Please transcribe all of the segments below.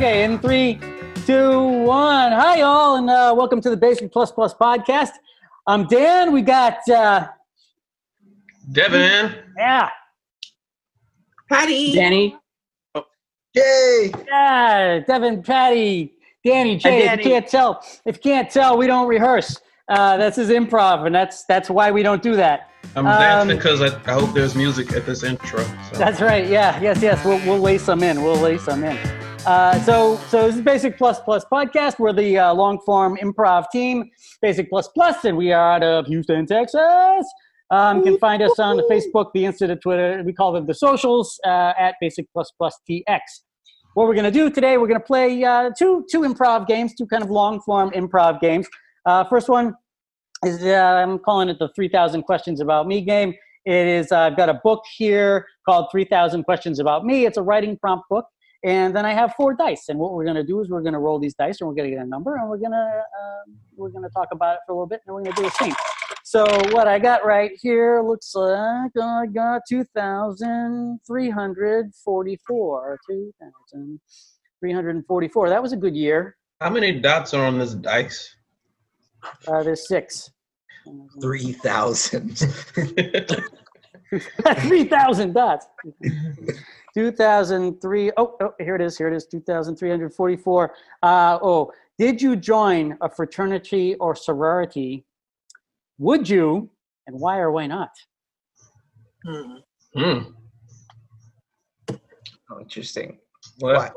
Okay, in three, two, one. Hi, y'all, and uh, welcome to the Basic Plus Plus podcast. I'm Dan. We got, uh, Devin. yeah, Patty. Danny. Oh. Yay! Yeah, Devin, Patty, Danny, Jay. If you can't tell, if you can't tell, we don't rehearse. Uh, this is improv, and that's that's why we don't do that. I'm Um, dancing because I, I hope there's music at this intro. So. That's right. Yeah. Yes. Yes. We'll we'll lay some in. We'll lay some in. Uh, so so this is Basic Plus Plus podcast. We're the uh, long form improv team, Basic Plus Plus, and we are out of Houston, Texas. Um, you can find us on the Facebook, the Insta, the Twitter. We call them the socials uh, at Basic Plus Plus TX. What we're going to do today, we're going to play uh, two two improv games, two kind of long form improv games. Uh, first one is uh, I'm calling it the 3,000 Questions About Me game. It is, uh, I've got a book here called 3,000 Questions About Me. It's a writing prompt book. And then I have four dice. And what we're going to do is we're going to roll these dice and we're going to get a number and we're going to, uh, we're going to talk about it for a little bit and we're going to do a scene. So what I got right here looks like I got 2,344. 2,344. That was a good year. How many dots are on this dice? Uh, there's six. 3,000. 3,000 dots. 2003. Oh, oh, here it is. Here it is. 2,344. Uh, oh, did you join a fraternity or sorority? Would you? And why or why not? Hmm. Hmm. oh, interesting. Well, Why?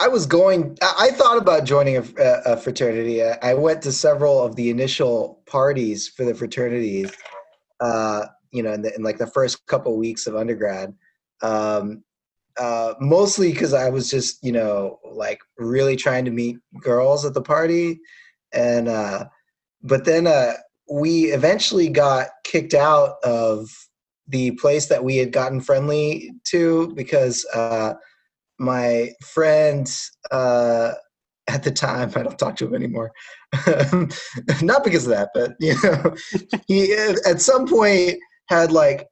I was going, I I thought about joining a, a fraternity. I I went to several of the initial parties for the fraternities, uh, you know, in, the, in like the first couple weeks of undergrad. Um, uh, mostly because I was just, you know, like really trying to meet girls at the party. And, uh, but then uh, we eventually got kicked out of the place that we had gotten friendly to because uh, my friend uh, at the time I don't talk to him anymore. Not because of that, but you know, he at some point had like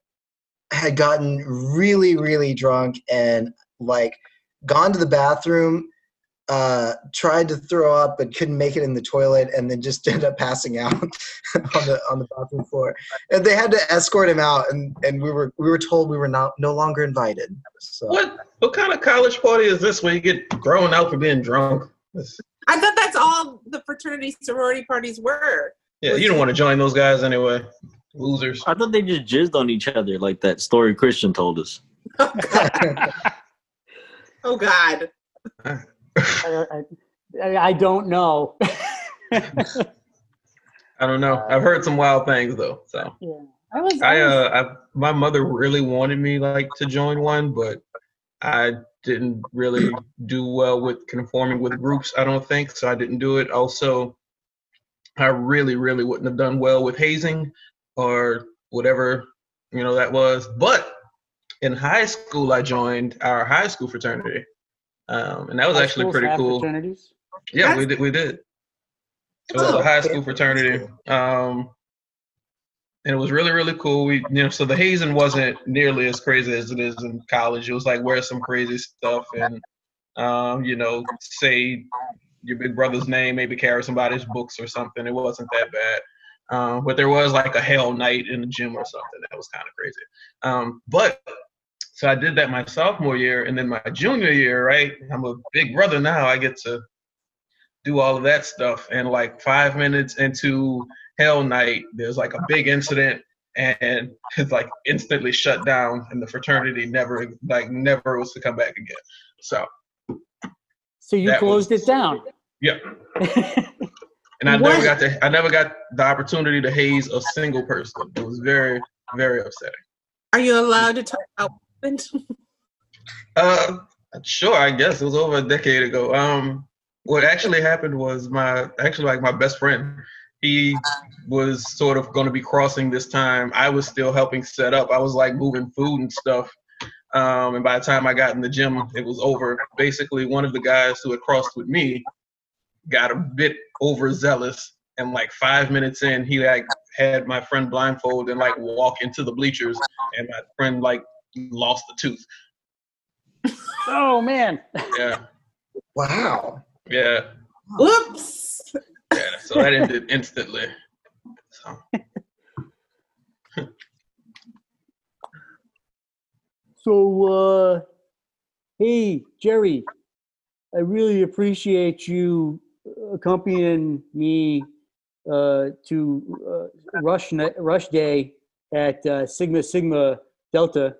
had gotten really really drunk and like gone to the bathroom uh tried to throw up but couldn't make it in the toilet and then just ended up passing out on the on the bathroom floor and they had to escort him out and and we were we were told we were not no longer invited so what what kind of college party is this where you get thrown out for being drunk? I thought that's all the fraternity sorority parties were. yeah, you don't want to join those guys anyway. Losers. I thought they just jizzed on each other like that story Christian told us. Oh God. oh God. I, I, I don't know. I don't know. I've heard some wild things though. So yeah. I was. I uh I, my mother really wanted me like to join one, but I didn't really do well with conforming with groups, I don't think, so I didn't do it. Also, I really, really wouldn't have done well with hazing or whatever, you know, that was. But in high school I joined our high school fraternity. Um, and that was high actually pretty cool. fraternities? Yeah, we did we did. It was a high school fraternity. Um, and it was really, really cool. We, you know, so the hazing wasn't nearly as crazy as it is in college. It was like wear some crazy stuff and, um, you know, say your big brother's name, maybe carry somebody's books or something. It wasn't that bad. Um, but there was like a hell night in the gym or something that was kind of crazy. Um, but so I did that my sophomore year, and then my junior year, right? I'm a big brother now. I get to do all of that stuff. And like five minutes into Hell Night, there's like a big incident, and it's like instantly shut down, and the fraternity never, like, never was to come back again. So, So you closed was- it down. yeah. And I What? never got to, I never got the opportunity to haze a single person. It was very, very upsetting. Are you allowed to talk about what happened? Uh, sure. I guess it was over a decade ago. Um, what actually happened was my actually like my best friend. He was sort of going to be crossing this time. I was still helping set up. I was like moving food and stuff. Um, and by the time I got in the gym, it was over. Basically, one of the guys who had crossed with me got a bit overzealous, and like five minutes in, he like had my friend blindfolded and like walk into the bleachers, and my friend like lost the tooth. Oh man. Yeah, Wow. yeah, Whoops. yeah. So that ended instantly. So, So, uh, hey, Gerry, I really appreciate you accompanying me uh, to uh, Rush Rush Day at uh, Sigma Sigma Delta.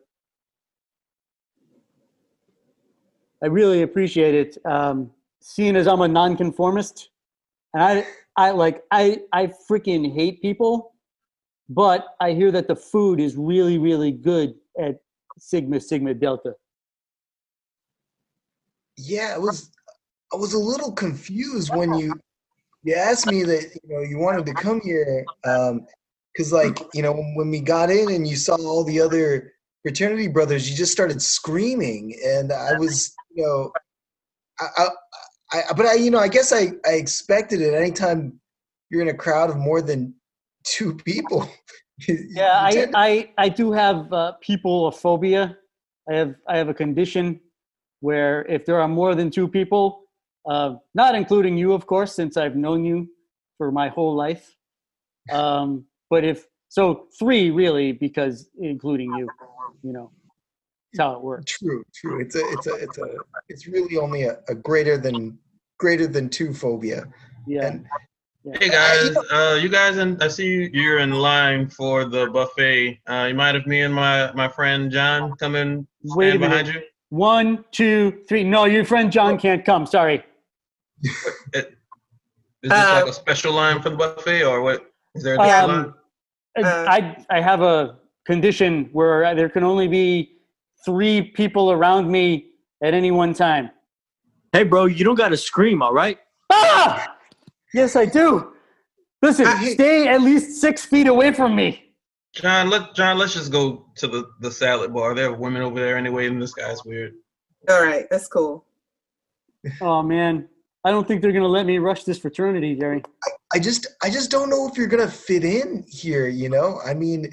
I really appreciate it. Um, seeing as I'm a nonconformist, and I, I like, I, I freaking hate people, but I hear that the food is really, really good at Sigma Sigma Delta. Yeah, it was. I was a little confused when you you asked me that you know you wanted to come here because like you know when, when we got in and you saw all the other fraternity brothers, you just started screaming, and I was you know, I, I, I but I you know I guess I I expected it anytime you're in a crowd of more than two people. Yeah, I, to- I, I do have uh, people phobia. I have I have a condition where if there are more than two people, uh, not including you, of course, since I've known you for my whole life. Um, but if so, three really, because including you, you know, that's how it works. True, true. It's a, it's a, it's a, it's really only a, a greater than, greater than two phobia. Yeah. And hey guys, uh, you guys, in, I see you, you're in line for the buffet. Uh, you mind if me and my my friend John come in Wait a stand minute. behind you? One, two, three. No, your friend John can't come. Sorry. Is this Uh, like a special line for the buffet, or what? Is there a different line? Um, I I have a condition where there can only be three people around me at any one time. Hey, bro, you don't got to scream, all right? Ah! Yes, I do. Listen, I- stay at least six feet away from me. John, let John, let's just go to the the salad bar. There are women over there anyway, and this guy's weird. All right, that's cool. Oh man, I don't think they're gonna let me rush this fraternity, Gerry. I just I just don't know if you're gonna fit in here. You know, I mean,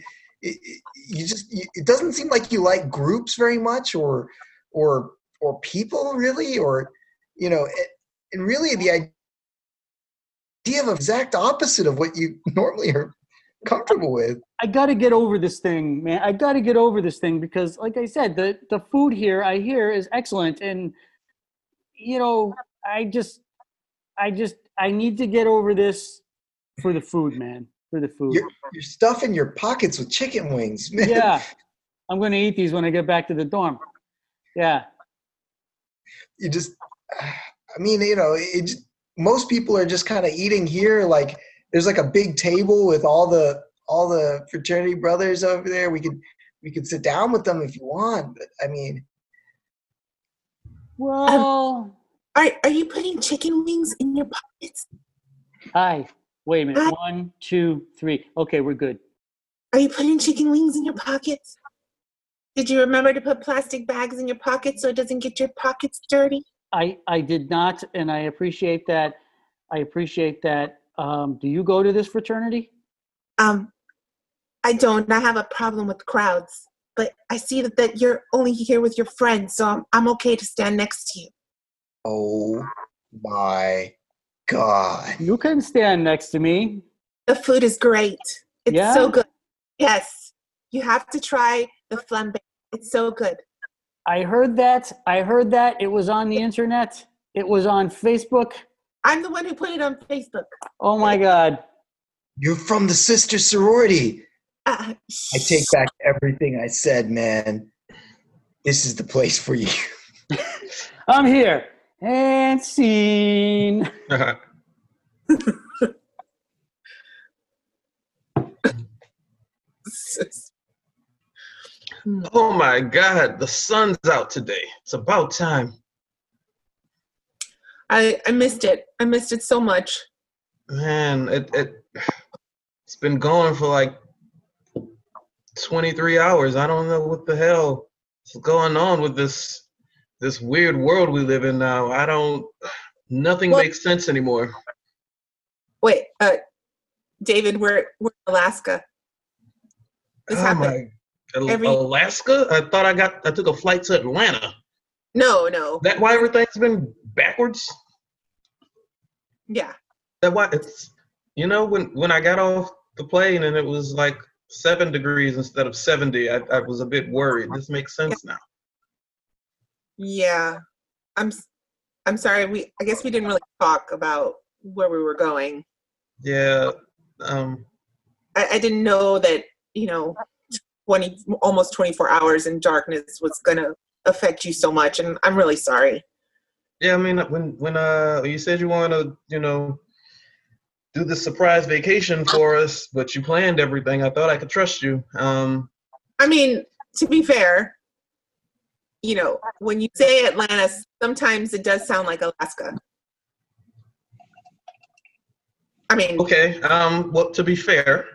it, it, you just it doesn't seem like you like groups very much, or or or people really, or you know, it, and really the idea of exact opposite of what you normally are comfortable with. I got to get over this thing, man. I got to get over this thing because, like I said, the the food here I hear is excellent, and you know, I just, I just, I need to get over this for the food, man. For the food. You're, you're stuffing your pockets with chicken wings, man. Yeah, I'm gonna eat these when I get back to the dorm. Yeah. you just i mean you know it just, most people are just kind of eating here like there's like a big table with all the all the fraternity brothers over there we could we could sit down with them if you want but i mean Well, Are are you putting chicken wings in your pockets? hi. Wait a minute. Hi. One, two, three. Okay, we're good. Are you putting chicken wings in your pockets? Did you remember to put plastic bags in your pockets so it doesn't get your pockets dirty? I I did not, and I appreciate that. I appreciate that. Um, do you go to this fraternity? Um, I don't. I have a problem with crowds, but I see that, that you're only here with your friends, so I'm I'm okay to stand next to you. Oh my god You can stand next to me. The food is great. It's Yeah? so good. Yes, you have to try the flambe. It's so good. I heard that. I heard that. It was on the internet. It was on Facebook. I'm the one who put it on Facebook. Oh my God. you're from the sister sorority Uh, i take back everything i said man this is the place for you I'm here. And scene. oh my God, the sun's out today. It's about time. I I missed it. I missed it so much. Man, it it it's been going for like 23 hours. I don't know what the hell is going on with this this weird world we live in now. I don't nothing Well- makes sense anymore. Wait, uh, David, we're we're in Alaska. This oh happened. my Every- Alaska? I thought I got I took a flight to Atlanta. No, no. That why everything's been backwards. Yeah. That why it's you know when when I got off the plane and it was like seven degrees instead of seventy, I, I was a bit worried. This makes sense now. Yeah. I'm s- I'm sorry. We I guess we didn't really talk about where we were going. Yeah. Um. I, I didn't know that, you know, 20 almost 24 hours in darkness was going to affect you so much and I'm really sorry. Yeah. I mean, when when uh you said you want to, you know, do the surprise vacation for us, but you planned everything, I thought I could trust you. Um. I mean, to be fair, you know, when you say Atlantis, sometimes it does sound like Alaska. I mean, Okay. Um. Well, to be fair,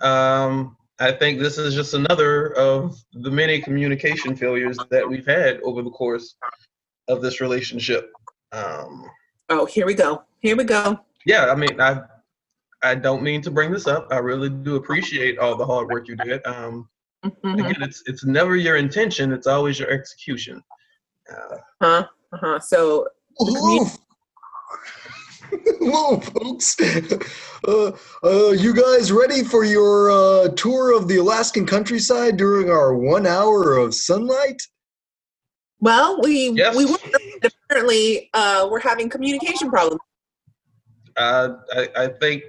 um, I think this is just another of the many communication failures that we've had over the course of this relationship. Um. oh, here we go. Here we go. Yeah. I mean, I. I don't mean to bring this up. I really do appreciate all the hard work you did. Um, Mhm. again, it's it's never your intention; it's always your execution. Uh, Huh? Uh-huh. So, Hello, Hello, folks. Uh, uh, you guys ready for your uh, tour of the Alaskan countryside during our one hour of sunlight? well, we Yes. we were apparently uh, we're having communication problems. uh, I, I think,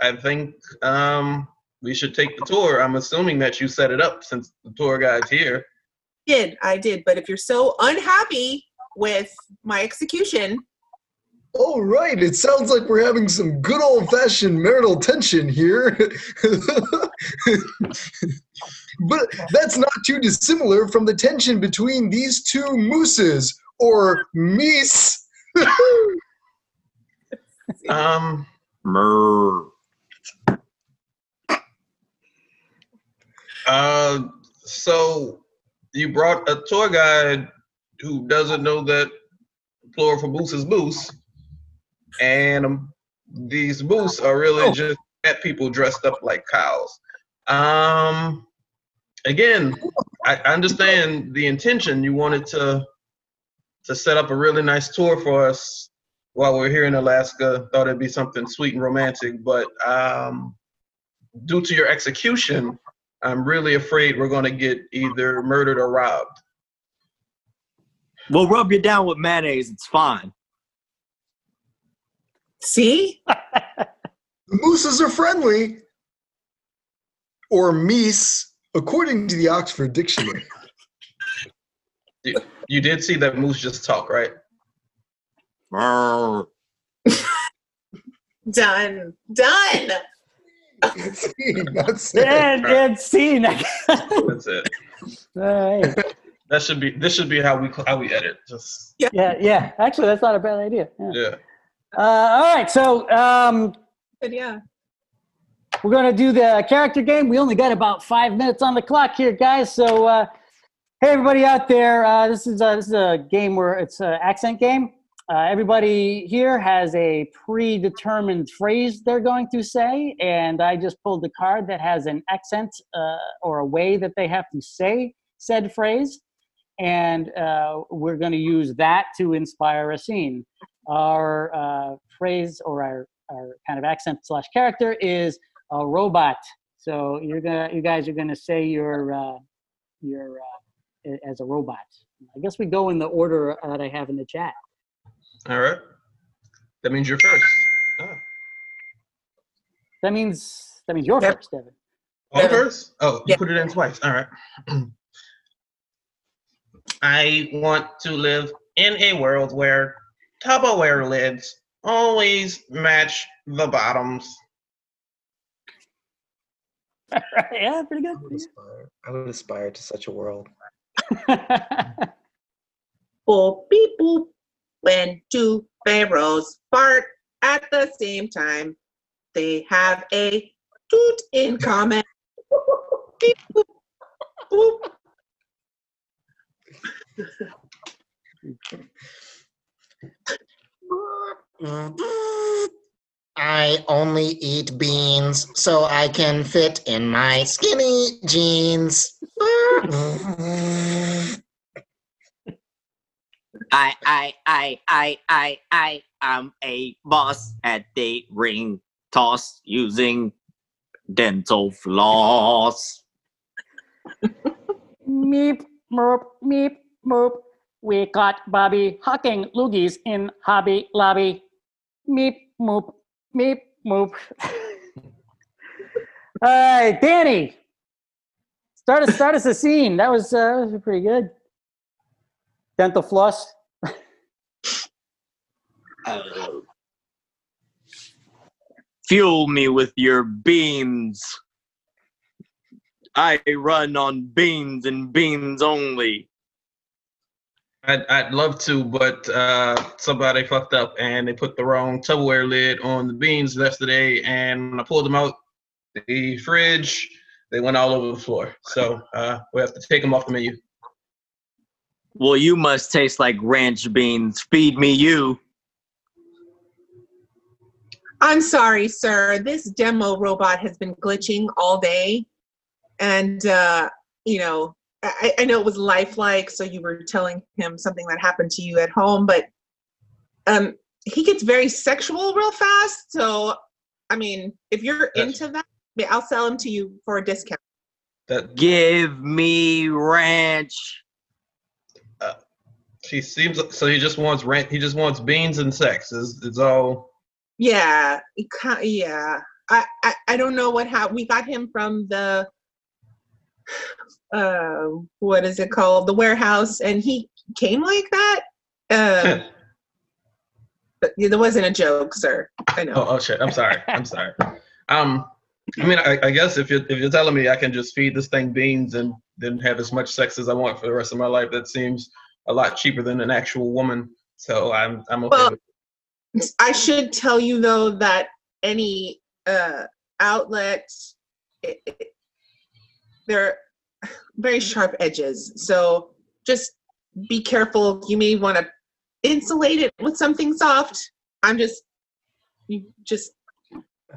I think um, we should take the tour. I'm assuming that you set it up since the tour guide's here. Did I did, but if you're so unhappy with my execution, All right, it sounds like we're having some good old fashioned marital tension here. but that's not too dissimilar from the tension between these two mooses, or meese. Um, Murr. Uh, so you brought a tour guide who doesn't know that plural for moose is moose, and um, these moose are really Oh. just fat people dressed up like cows. Um, again, I I understand the intention. You wanted to to set up a really nice tour for us while we're here in Alaska. Thought it'd be something sweet and romantic, but um, due to your execution, I'm really afraid we're going to get either murdered or robbed. We'll rub you down with mayonnaise. It's fine. see, The mooses are friendly, or meese, according to the Oxford Dictionary. You did see that moose just talk, right? Done. done, done. That's it. And, and scene. That's it. right. That should be. This should be how we how we edit. Just Yeah, yeah. Actually, that's not a bad idea. Yeah. yeah. Uh, all right, so um, But yeah, we're going to do the character game. We only got about five minutes on the clock here, guys. So, uh, hey, everybody out there, uh, this is a, this is a game where it's an accent game. Uh, everybody here has a predetermined phrase they're going to say, and I just pulled the card that has an accent uh, or a way that they have to say said phrase, and uh, we're going to use that to inspire a scene. Our uh, phrase or our, our kind of accent slash character is a robot. So you're gonna, you guys are gonna say your, uh, your uh, as a robot. I guess we go in the order that I have in the chat. All right. That means you're first. Ah. That means that means you're Yep. first, Devin. Oh, Yeah. first? Oh, you Yeah. put it in twice. All right. I want to live in a world where Tupperware lids always match the bottoms. yeah, pretty I would, good. aspire, I would aspire to such a world. boop beep boop. When two pharaohs fart at the same time, they have a toot in common. I only eat beans so I can fit in my skinny jeans. I, I, I, I, I, I am a boss at the ring toss using dental floss. Meep, moop, meep, moop. We got Bobby hucking loogies in Hobby Lobby. Meep, moop, meep, moop. All right, Danny. Start us, start us a scene. That was, uh, that was pretty good. Dental floss. Uh, fuel me with your beans. I run on beans and beans only. I'd, I'd love to, but uh, somebody fucked up and they put the wrong Tupperware lid on the beans yesterday. And when I pulled them out the fridge, they went all over the floor. So uh, we have to take them off the menu. Well, you must taste like ranch beans. Feed me you. I'm sorry, sir. This demo robot has been glitching all day. And, uh, you know, I, I know it was lifelike, so you were telling him something that happened to you at home, but um, he gets very sexual real fast. So, I mean, if you're That's- into that, I'll sell him to you for a discount. That Give me ranch. she seems so he just wants rent. He just wants beans and sex. Is it's all Yeah, yeah. I, I I don't know what how we got him from the uh what is it called the warehouse and he came like that. Uh, but yeah, there wasn't a joke, sir. I know. Oh, oh shit! I'm sorry. I'm sorry. Um, I mean, I, I guess if you're if you're telling me I can just feed this thing beans and then have as much sex as I want for the rest of my life, that seems a lot cheaper than an actual woman. So I'm I'm okay. Well- with I should tell you though that any uh, outlet, it, it, they're very sharp edges. So just be careful. You may want to insulate it with something soft. I'm just, you just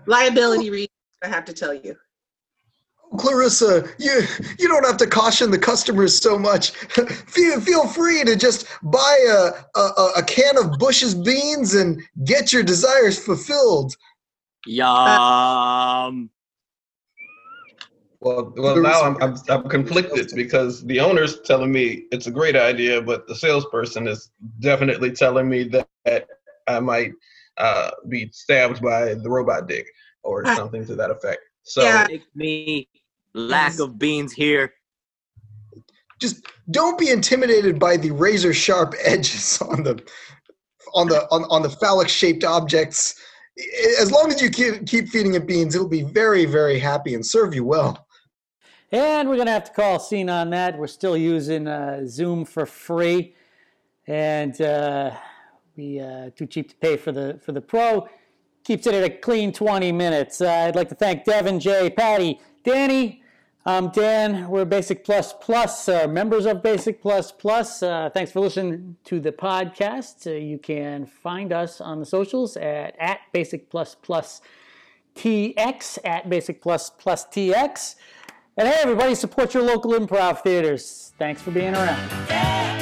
liability reasons. I have to tell you. Clarissa, you you don't have to caution the customers so much. feel feel free to just buy a, a a can of Bush's beans and get your desires fulfilled. Yum. Well, well, now I'm, I'm I'm conflicted because the owner's telling me it's a great idea, but the salesperson is definitely telling me that, that I might uh, be stabbed by the robot dick or Ah. something to that effect. So Yeah. Pick me. Lack of beans here. Just don't be intimidated by the razor sharp edges on the on the on, on the phallic shaped objects. As long as you keep keep feeding it beans, it'll be very very happy and serve you well. And we're going to have to call a scene on that. We're still using uh, Zoom for free. And uh, we uh, too cheap to pay for the for the pro. Keeps it at a clean 20 minutes. Uh, I'd like to thank Devin, Jay, Patty, Danny. I'm Dan. We're Basic Plus Plus, uh, members of Basic Plus Plus. Uh, thanks for listening to the podcast. Uh, you can find us on the socials at, at Basic Plus Plus TX, at Basic Plus Plus TX. And hey, everybody, support your local improv theaters. Thanks for being around.